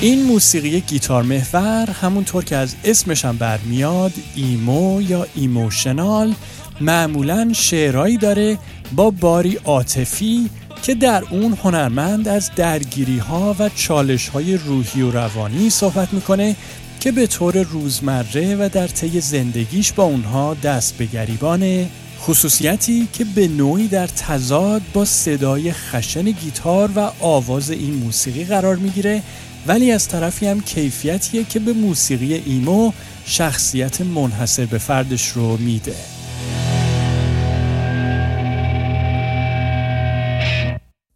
این موسیقی گیتار محور همونطور که از اسمش هم برمیاد emo یا emotional معمولا شعرهایی داره با باری عاطفی که در اون هنرمند از درگیری ها و چالش های روحی و روانی صحبت می‌کنه که به طور روزمره و در طی زندگیش با اونها دست به گریبانه. خصوصیتی که به نوعی در تضاد با صدای خشن گیتار و آواز این موسیقی قرار می‌گیره ولی از طرفی هم کیفیتیه که به موسیقی ایمو شخصیت منحصر به فردش رو میده.